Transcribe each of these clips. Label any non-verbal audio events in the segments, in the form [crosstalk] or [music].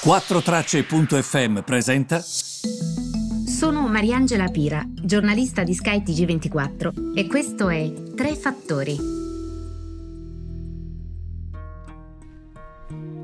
4Tracce.fm presenta. Sono Mariangela Pira, giornalista di Sky TG24 e questo è Tre Fattori.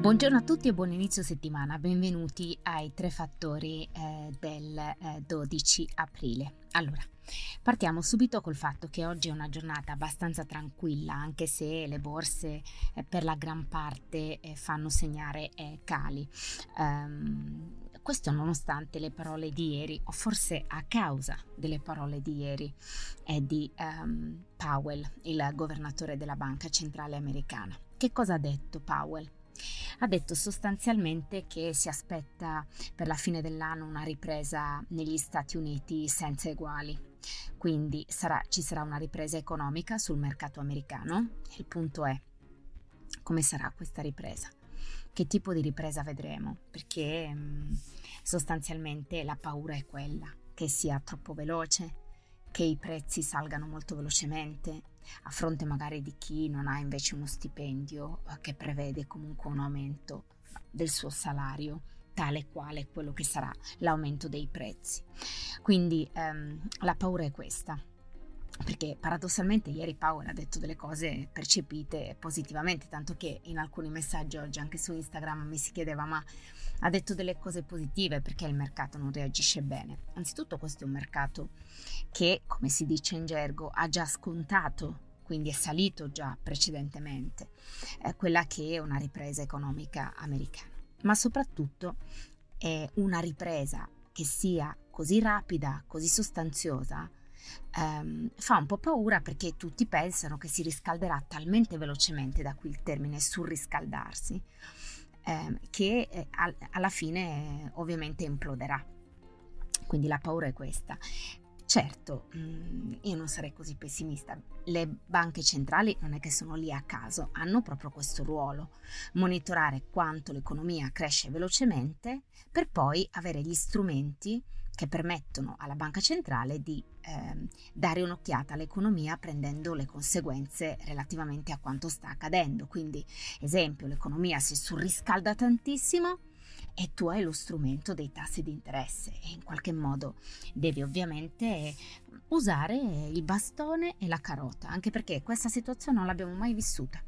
Buongiorno a tutti e buon inizio settimana, benvenuti ai Tre Fattori eh, del eh, 12 aprile. Allora, Partiamo subito col fatto che oggi è una giornata abbastanza tranquilla, anche se le borse eh, per la gran parte eh, fanno segnare eh, cali. Um, questo nonostante le parole di ieri, o forse a causa delle parole di ieri, eh, di um, Powell, il governatore della Banca Centrale Americana. Che cosa ha detto Powell? ha detto sostanzialmente che si aspetta per la fine dell'anno una ripresa negli Stati Uniti senza eguali. Quindi sarà, ci sarà una ripresa economica sul mercato americano. Il punto è come sarà questa ripresa? Che tipo di ripresa vedremo? Perché mm, sostanzialmente la paura è quella che sia troppo veloce, che i prezzi salgano molto velocemente, a fronte magari di chi non ha invece uno stipendio eh, che prevede comunque un aumento del suo salario tale quale quello che sarà l'aumento dei prezzi. Quindi ehm, la paura è questa. Perché paradossalmente ieri Powell ha detto delle cose percepite positivamente, tanto che in alcuni messaggi oggi anche su Instagram mi si chiedeva ma ha detto delle cose positive perché il mercato non reagisce bene. Anzitutto questo è un mercato che, come si dice in gergo, ha già scontato quindi è salito già precedentemente, eh, quella che è una ripresa economica americana ma soprattutto è una ripresa che sia così rapida, così sostanziosa, ehm, fa un po' paura perché tutti pensano che si riscalderà talmente velocemente, da qui il termine surriscaldarsi, ehm, che eh, al, alla fine eh, ovviamente imploderà. Quindi la paura è questa. Certo, mm, io non sarei così pessimista. Le banche centrali non è che sono lì a caso, hanno proprio questo ruolo, monitorare quanto l'economia cresce velocemente per poi avere gli strumenti che permettono alla banca centrale di eh, dare un'occhiata all'economia prendendo le conseguenze relativamente a quanto sta accadendo. Quindi, esempio, l'economia si surriscalda tantissimo, e tu hai lo strumento dei tassi di interesse e in qualche modo devi ovviamente usare il bastone e la carota, anche perché questa situazione non l'abbiamo mai vissuta.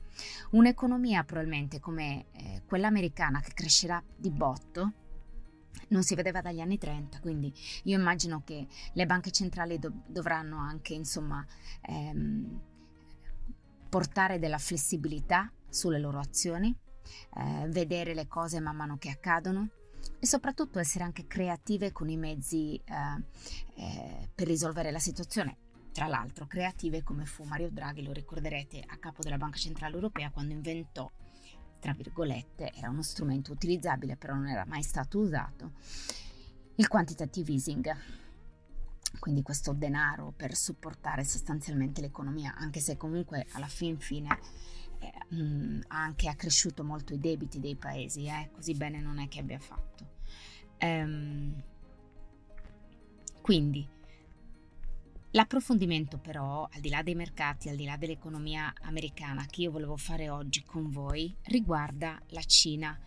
Un'economia probabilmente come eh, quella americana che crescerà di botto non si vedeva dagli anni 30, quindi io immagino che le banche centrali do- dovranno anche insomma ehm, portare della flessibilità sulle loro azioni eh, vedere le cose man mano che accadono e soprattutto essere anche creative con i mezzi eh, eh, per risolvere la situazione. Tra l'altro creative come fu Mario Draghi, lo ricorderete, a capo della Banca Centrale Europea quando inventò, tra virgolette, era uno strumento utilizzabile però non era mai stato usato, il quantitative easing. Quindi questo denaro per supportare sostanzialmente l'economia, anche se comunque alla fin fine eh, mh, anche accresciuto molto i debiti dei paesi, eh? così bene non è che abbia fatto. Ehm, quindi l'approfondimento però, al di là dei mercati, al di là dell'economia americana che io volevo fare oggi con voi, riguarda la Cina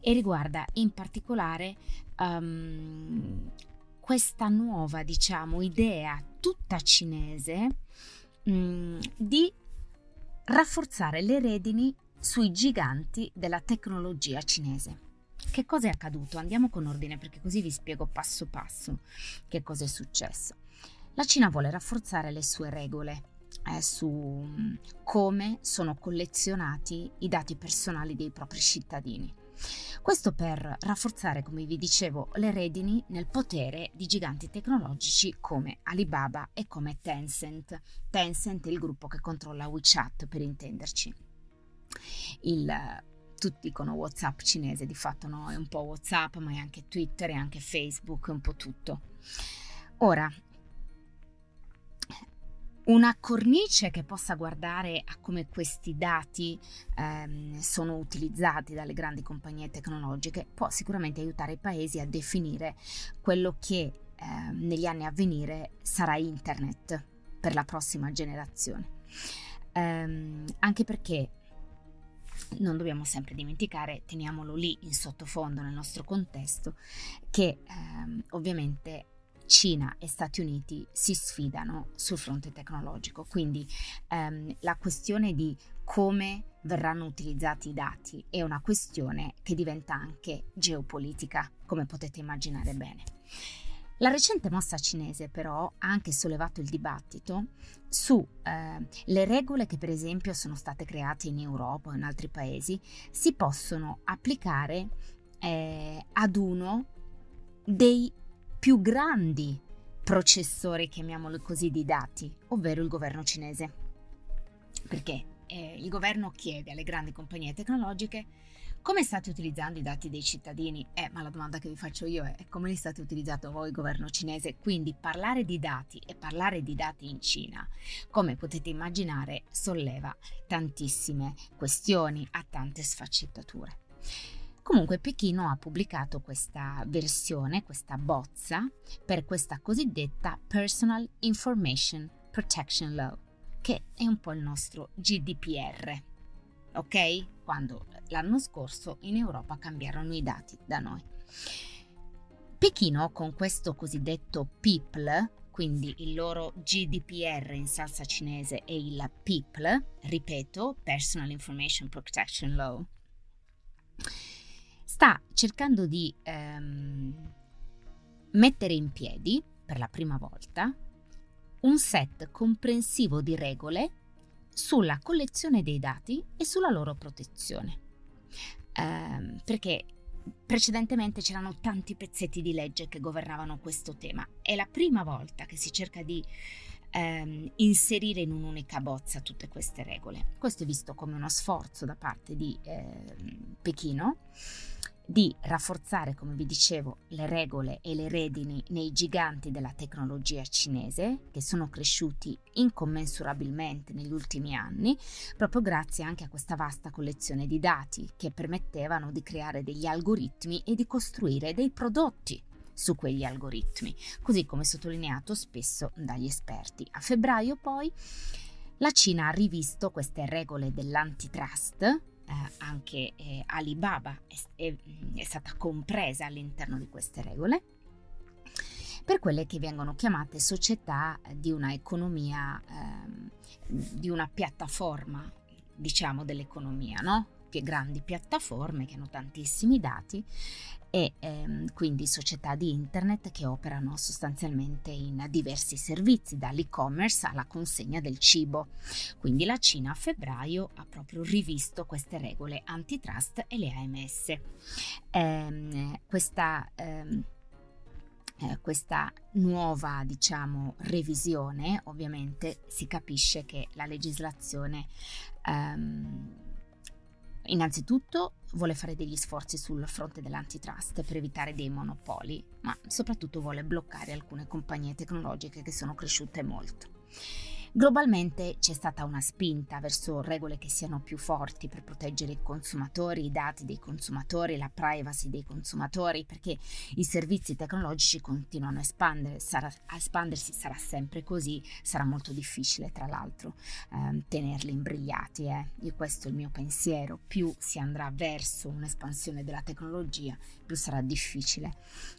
e riguarda in particolare um, questa nuova, diciamo, idea tutta cinese um, di rafforzare le redini sui giganti della tecnologia cinese. Che cosa è accaduto? Andiamo con ordine perché così vi spiego passo passo che cosa è successo. La Cina vuole rafforzare le sue regole eh, su mm, come sono collezionati i dati personali dei propri cittadini. Questo per rafforzare, come vi dicevo, le redini nel potere di giganti tecnologici come Alibaba e come Tencent. Tencent è il gruppo che controlla WeChat, per intenderci. Il, tutti dicono WhatsApp cinese, di fatto no, è un po' WhatsApp, ma è anche Twitter, è anche Facebook, è un po' tutto. Ora, una cornice che possa guardare a come questi dati ehm, sono utilizzati dalle grandi compagnie tecnologiche può sicuramente aiutare i paesi a definire quello che eh, negli anni a venire sarà internet per la prossima generazione. Ehm, anche perché non dobbiamo sempre dimenticare, teniamolo lì in sottofondo nel nostro contesto, che ehm, ovviamente Cina e Stati Uniti si sfidano sul fronte tecnologico, quindi ehm, la questione di come verranno utilizzati i dati è una questione che diventa anche geopolitica, come potete immaginare bene. La recente mossa cinese però ha anche sollevato il dibattito su eh, regole che per esempio sono state create in Europa o in altri paesi si possono applicare eh, ad uno dei più grandi processori, chiamiamolo così, di dati, ovvero il governo cinese. Perché eh, il governo chiede alle grandi compagnie tecnologiche come state utilizzando i dati dei cittadini? Eh, ma la domanda che vi faccio io è come li state utilizzando voi, governo cinese? Quindi parlare di dati e parlare di dati in Cina, come potete immaginare, solleva tantissime questioni, ha tante sfaccettature. Comunque Pechino ha pubblicato questa versione, questa bozza, per questa cosiddetta Personal Information Protection Law, che è un po' il nostro GDPR, ok? Quando l'anno scorso in Europa cambiarono i dati da noi. Pechino con questo cosiddetto PIPL, quindi il loro GDPR in salsa cinese è il PIPL, ripeto, Personal Information Protection Law, sta cercando di ehm, mettere in piedi per la prima volta un set comprensivo di regole sulla collezione dei dati e sulla loro protezione. Eh, perché precedentemente c'erano tanti pezzetti di legge che governavano questo tema. È la prima volta che si cerca di ehm, inserire in un'unica bozza tutte queste regole. Questo è visto come uno sforzo da parte di eh, Pechino di rafforzare, come vi dicevo, le regole e le redini nei giganti della tecnologia cinese, che sono cresciuti incommensurabilmente negli ultimi anni, proprio grazie anche a questa vasta collezione di dati che permettevano di creare degli algoritmi e di costruire dei prodotti su quegli algoritmi, così come sottolineato spesso dagli esperti. A febbraio poi la Cina ha rivisto queste regole dell'antitrust eh, anche eh, Alibaba è, è, è stata compresa all'interno di queste regole per quelle che vengono chiamate società di una economia, ehm, di una piattaforma, diciamo, dell'economia, no? Grandi piattaforme che hanno tantissimi dati e ehm, quindi società di internet che operano sostanzialmente in diversi servizi, dall'e-commerce alla consegna del cibo. Quindi la Cina a febbraio ha proprio rivisto queste regole antitrust e le AMS. Ehm, questa, ehm, eh, questa nuova diciamo revisione ovviamente si capisce che la legislazione ehm, Innanzitutto vuole fare degli sforzi sul fronte dell'antitrust per evitare dei monopoli, ma soprattutto vuole bloccare alcune compagnie tecnologiche che sono cresciute molto. Globalmente c'è stata una spinta verso regole che siano più forti per proteggere i consumatori, i dati dei consumatori, la privacy dei consumatori, perché i servizi tecnologici continuano a, espandere, sarà, a espandersi, sarà sempre così, sarà molto difficile tra l'altro ehm, tenerli imbrigliati. Eh. Io questo è il mio pensiero, più si andrà verso un'espansione della tecnologia, più sarà difficile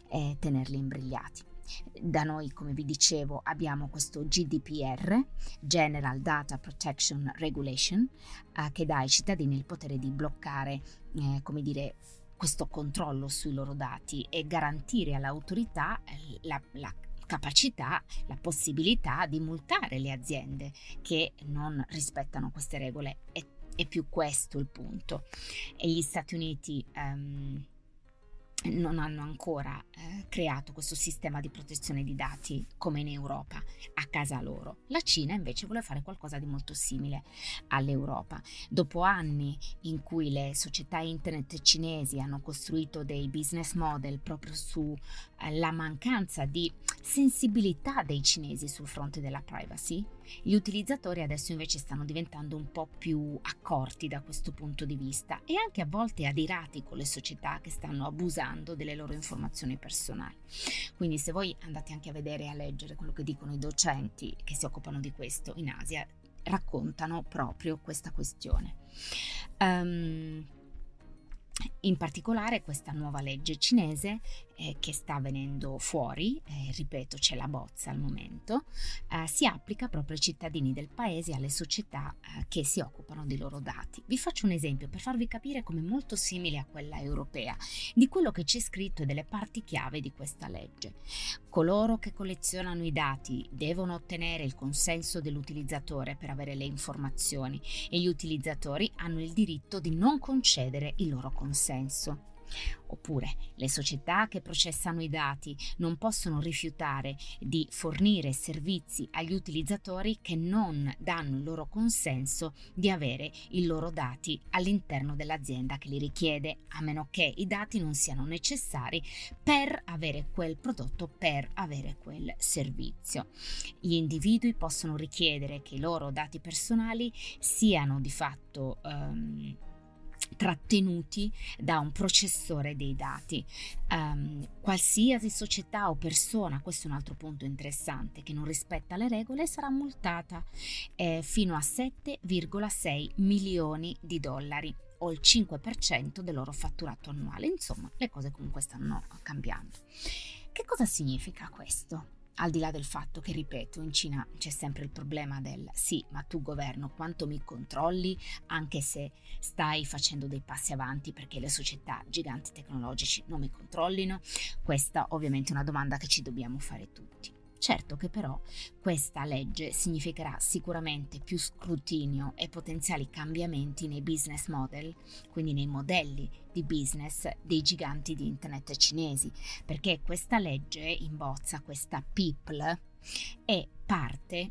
eh, tenerli imbrigliati. Da noi, come vi dicevo, abbiamo questo GDPR, General Data Protection Regulation, eh, che dà ai cittadini il potere di bloccare, eh, come dire, questo controllo sui loro dati e garantire all'autorità eh, la, la capacità, la possibilità di multare le aziende che non rispettano queste regole. È, è più questo il punto. E gli Stati Uniti um, non hanno ancora eh, creato questo sistema di protezione di dati come in Europa a casa loro. La Cina invece vuole fare qualcosa di molto simile all'Europa. Dopo anni in cui le società internet cinesi hanno costruito dei business model proprio sulla eh, mancanza di sensibilità dei cinesi sul fronte della privacy, gli utilizzatori adesso invece stanno diventando un po' più accorti da questo punto di vista e anche a volte adirati con le società che stanno abusando delle loro informazioni personali. Quindi se voi andate anche a vedere e a leggere quello che dicono i docenti che si occupano di questo in Asia, raccontano proprio questa questione. Um, in particolare questa nuova legge cinese eh, che sta venendo fuori, eh, ripeto c'è la bozza al momento, eh, si applica proprio ai cittadini del paese e alle società eh, che si occupano dei loro dati. Vi faccio un esempio per farvi capire come è molto simile a quella europea, di quello che c'è scritto e delle parti chiave di questa legge. Coloro che collezionano i dati devono ottenere il consenso dell'utilizzatore per avere le informazioni e gli utilizzatori hanno il diritto di non concedere il loro consenso. Oppure le società che processano i dati non possono rifiutare di fornire servizi agli utilizzatori che non danno il loro consenso di avere i loro dati all'interno dell'azienda che li richiede, a meno che i dati non siano necessari per avere quel prodotto, per avere quel servizio. Gli individui possono richiedere che i loro dati personali siano di fatto um, trattenuti da un processore dei dati. Um, qualsiasi società o persona, questo è un altro punto interessante, che non rispetta le regole sarà multata eh, fino a 7,6 milioni di dollari o il 5% del loro fatturato annuale. Insomma, le cose comunque stanno cambiando. Che cosa significa questo? Al di là del fatto che, ripeto, in Cina c'è sempre il problema del sì, ma tu governo quanto mi controlli, anche se stai facendo dei passi avanti perché le società giganti tecnologici non mi controllino? Questa ovviamente è una domanda che ci dobbiamo fare tutti. Certo che però questa legge significherà sicuramente più scrutinio e potenziali cambiamenti nei business model, quindi nei modelli di business dei giganti di internet cinesi, perché questa legge in bozza, questa PIPL, è parte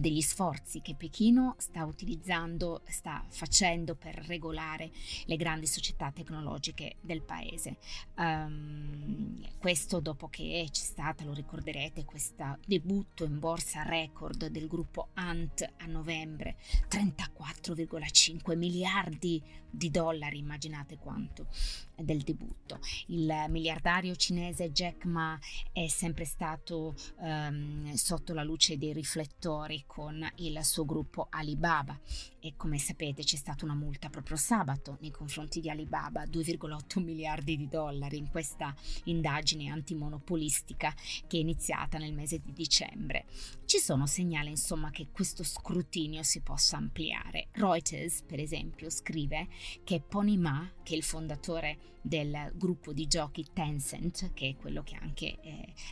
degli sforzi che Pechino sta utilizzando, sta facendo per regolare le grandi società tecnologiche del paese. Um, questo dopo che c'è stata, lo ricorderete, questo debutto in borsa record del gruppo Ant a novembre, 34,5 miliardi di dollari, immaginate quanto del debutto. Il miliardario cinese Jack Ma è sempre stato um, sotto la luce dei riflettori con il suo gruppo Alibaba e come sapete c'è stata una multa proprio sabato nei confronti di Alibaba, 2,8 [laughs] miliardi di dollari in questa indagine antimonopolistica che è iniziata nel mese di dicembre. Ci sono segnali insomma che questo scrutinio si possa ampliare. Reuters per esempio scrive che Pony Ma, che è il fondatore del gruppo di giochi Tencent, che è quello che anche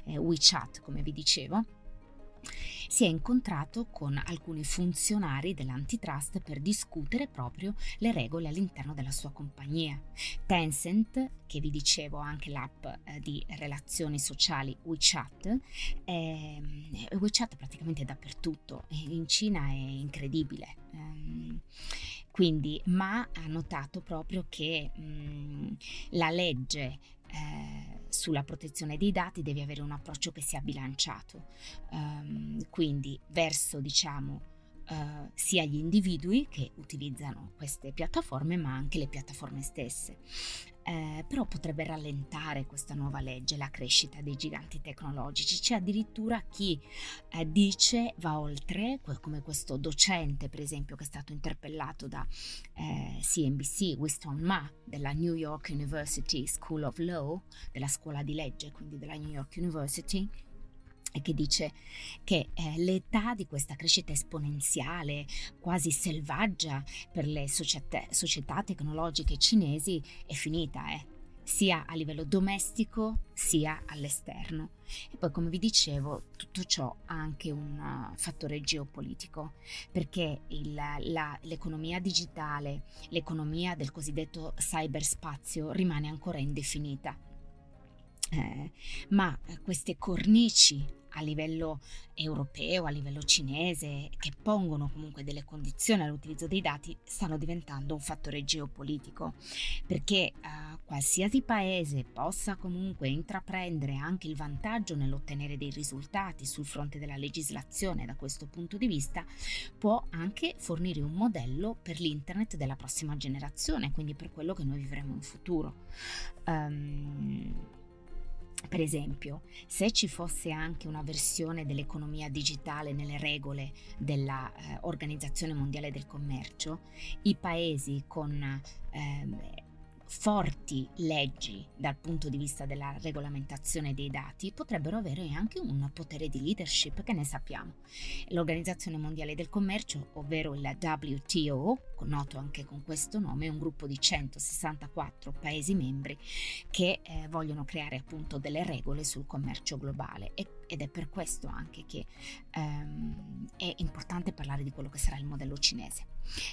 è WeChat come vi dicevo, si è incontrato con alcuni funzionari dell'antitrust per discutere proprio le regole all'interno della sua compagnia. Tencent, che vi dicevo anche l'app eh, di relazioni sociali WeChat, eh, WeChat praticamente è dappertutto, in Cina è incredibile. Eh, quindi, ma ha notato proprio che mh, mm, la legge eh, sulla protezione dei dati devi avere un approccio che sia bilanciato, um, quindi verso diciamo uh, sia gli individui che utilizzano queste piattaforme ma anche le piattaforme stesse. Eh, però potrebbe rallentare questa nuova legge la crescita dei giganti tecnologici. C'è addirittura chi eh, dice va oltre, come questo docente per esempio che è stato interpellato da eh, CNBC, Winston Ma della New York University School of Law, della scuola di legge, quindi della New York University, che dice che eh, l'età di questa crescita esponenziale, quasi selvaggia per le società, società tecnologiche cinesi è finita, eh, sia a livello domestico sia all'esterno. E poi, come vi dicevo, tutto ciò ha anche un uh, fattore geopolitico, perché il, la, l'economia digitale, l'economia del cosiddetto cyberspazio rimane ancora indefinita. Eh, ma queste cornici a livello europeo, a livello cinese, che pongono comunque delle condizioni all'utilizzo dei dati, stanno diventando un fattore geopolitico, perché uh, qualsiasi paese possa comunque intraprendere anche il vantaggio nell'ottenere dei risultati sul fronte della legislazione da questo punto di vista, può anche fornire un modello per l'internet della prossima generazione, quindi per quello che noi vivremo in futuro. Um, per esempio, se ci fosse anche una versione dell'economia digitale nelle regole dell'Organizzazione eh, Mondiale del Commercio, i paesi con eh, forti leggi dal punto di vista della regolamentazione dei dati potrebbero avere anche un potere di leadership che ne sappiamo. L'Organizzazione Mondiale del Commercio, ovvero il WTO, noto anche con questo nome, è un gruppo di 164 Paesi membri che eh, vogliono creare appunto delle regole sul commercio globale e, ed è per questo anche che ehm, è importante parlare di quello che sarà il modello cinese.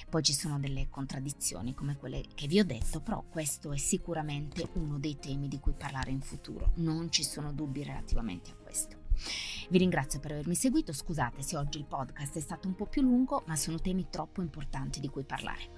Poi ci sono delle contraddizioni come quelle che vi ho detto, però questo è sicuramente uno dei temi di cui parlare in futuro, non ci sono dubbi relativamente a questo. Vi ringrazio per avermi seguito, scusate se oggi il podcast è stato un po' più lungo, ma sono temi troppo importanti di cui parlare.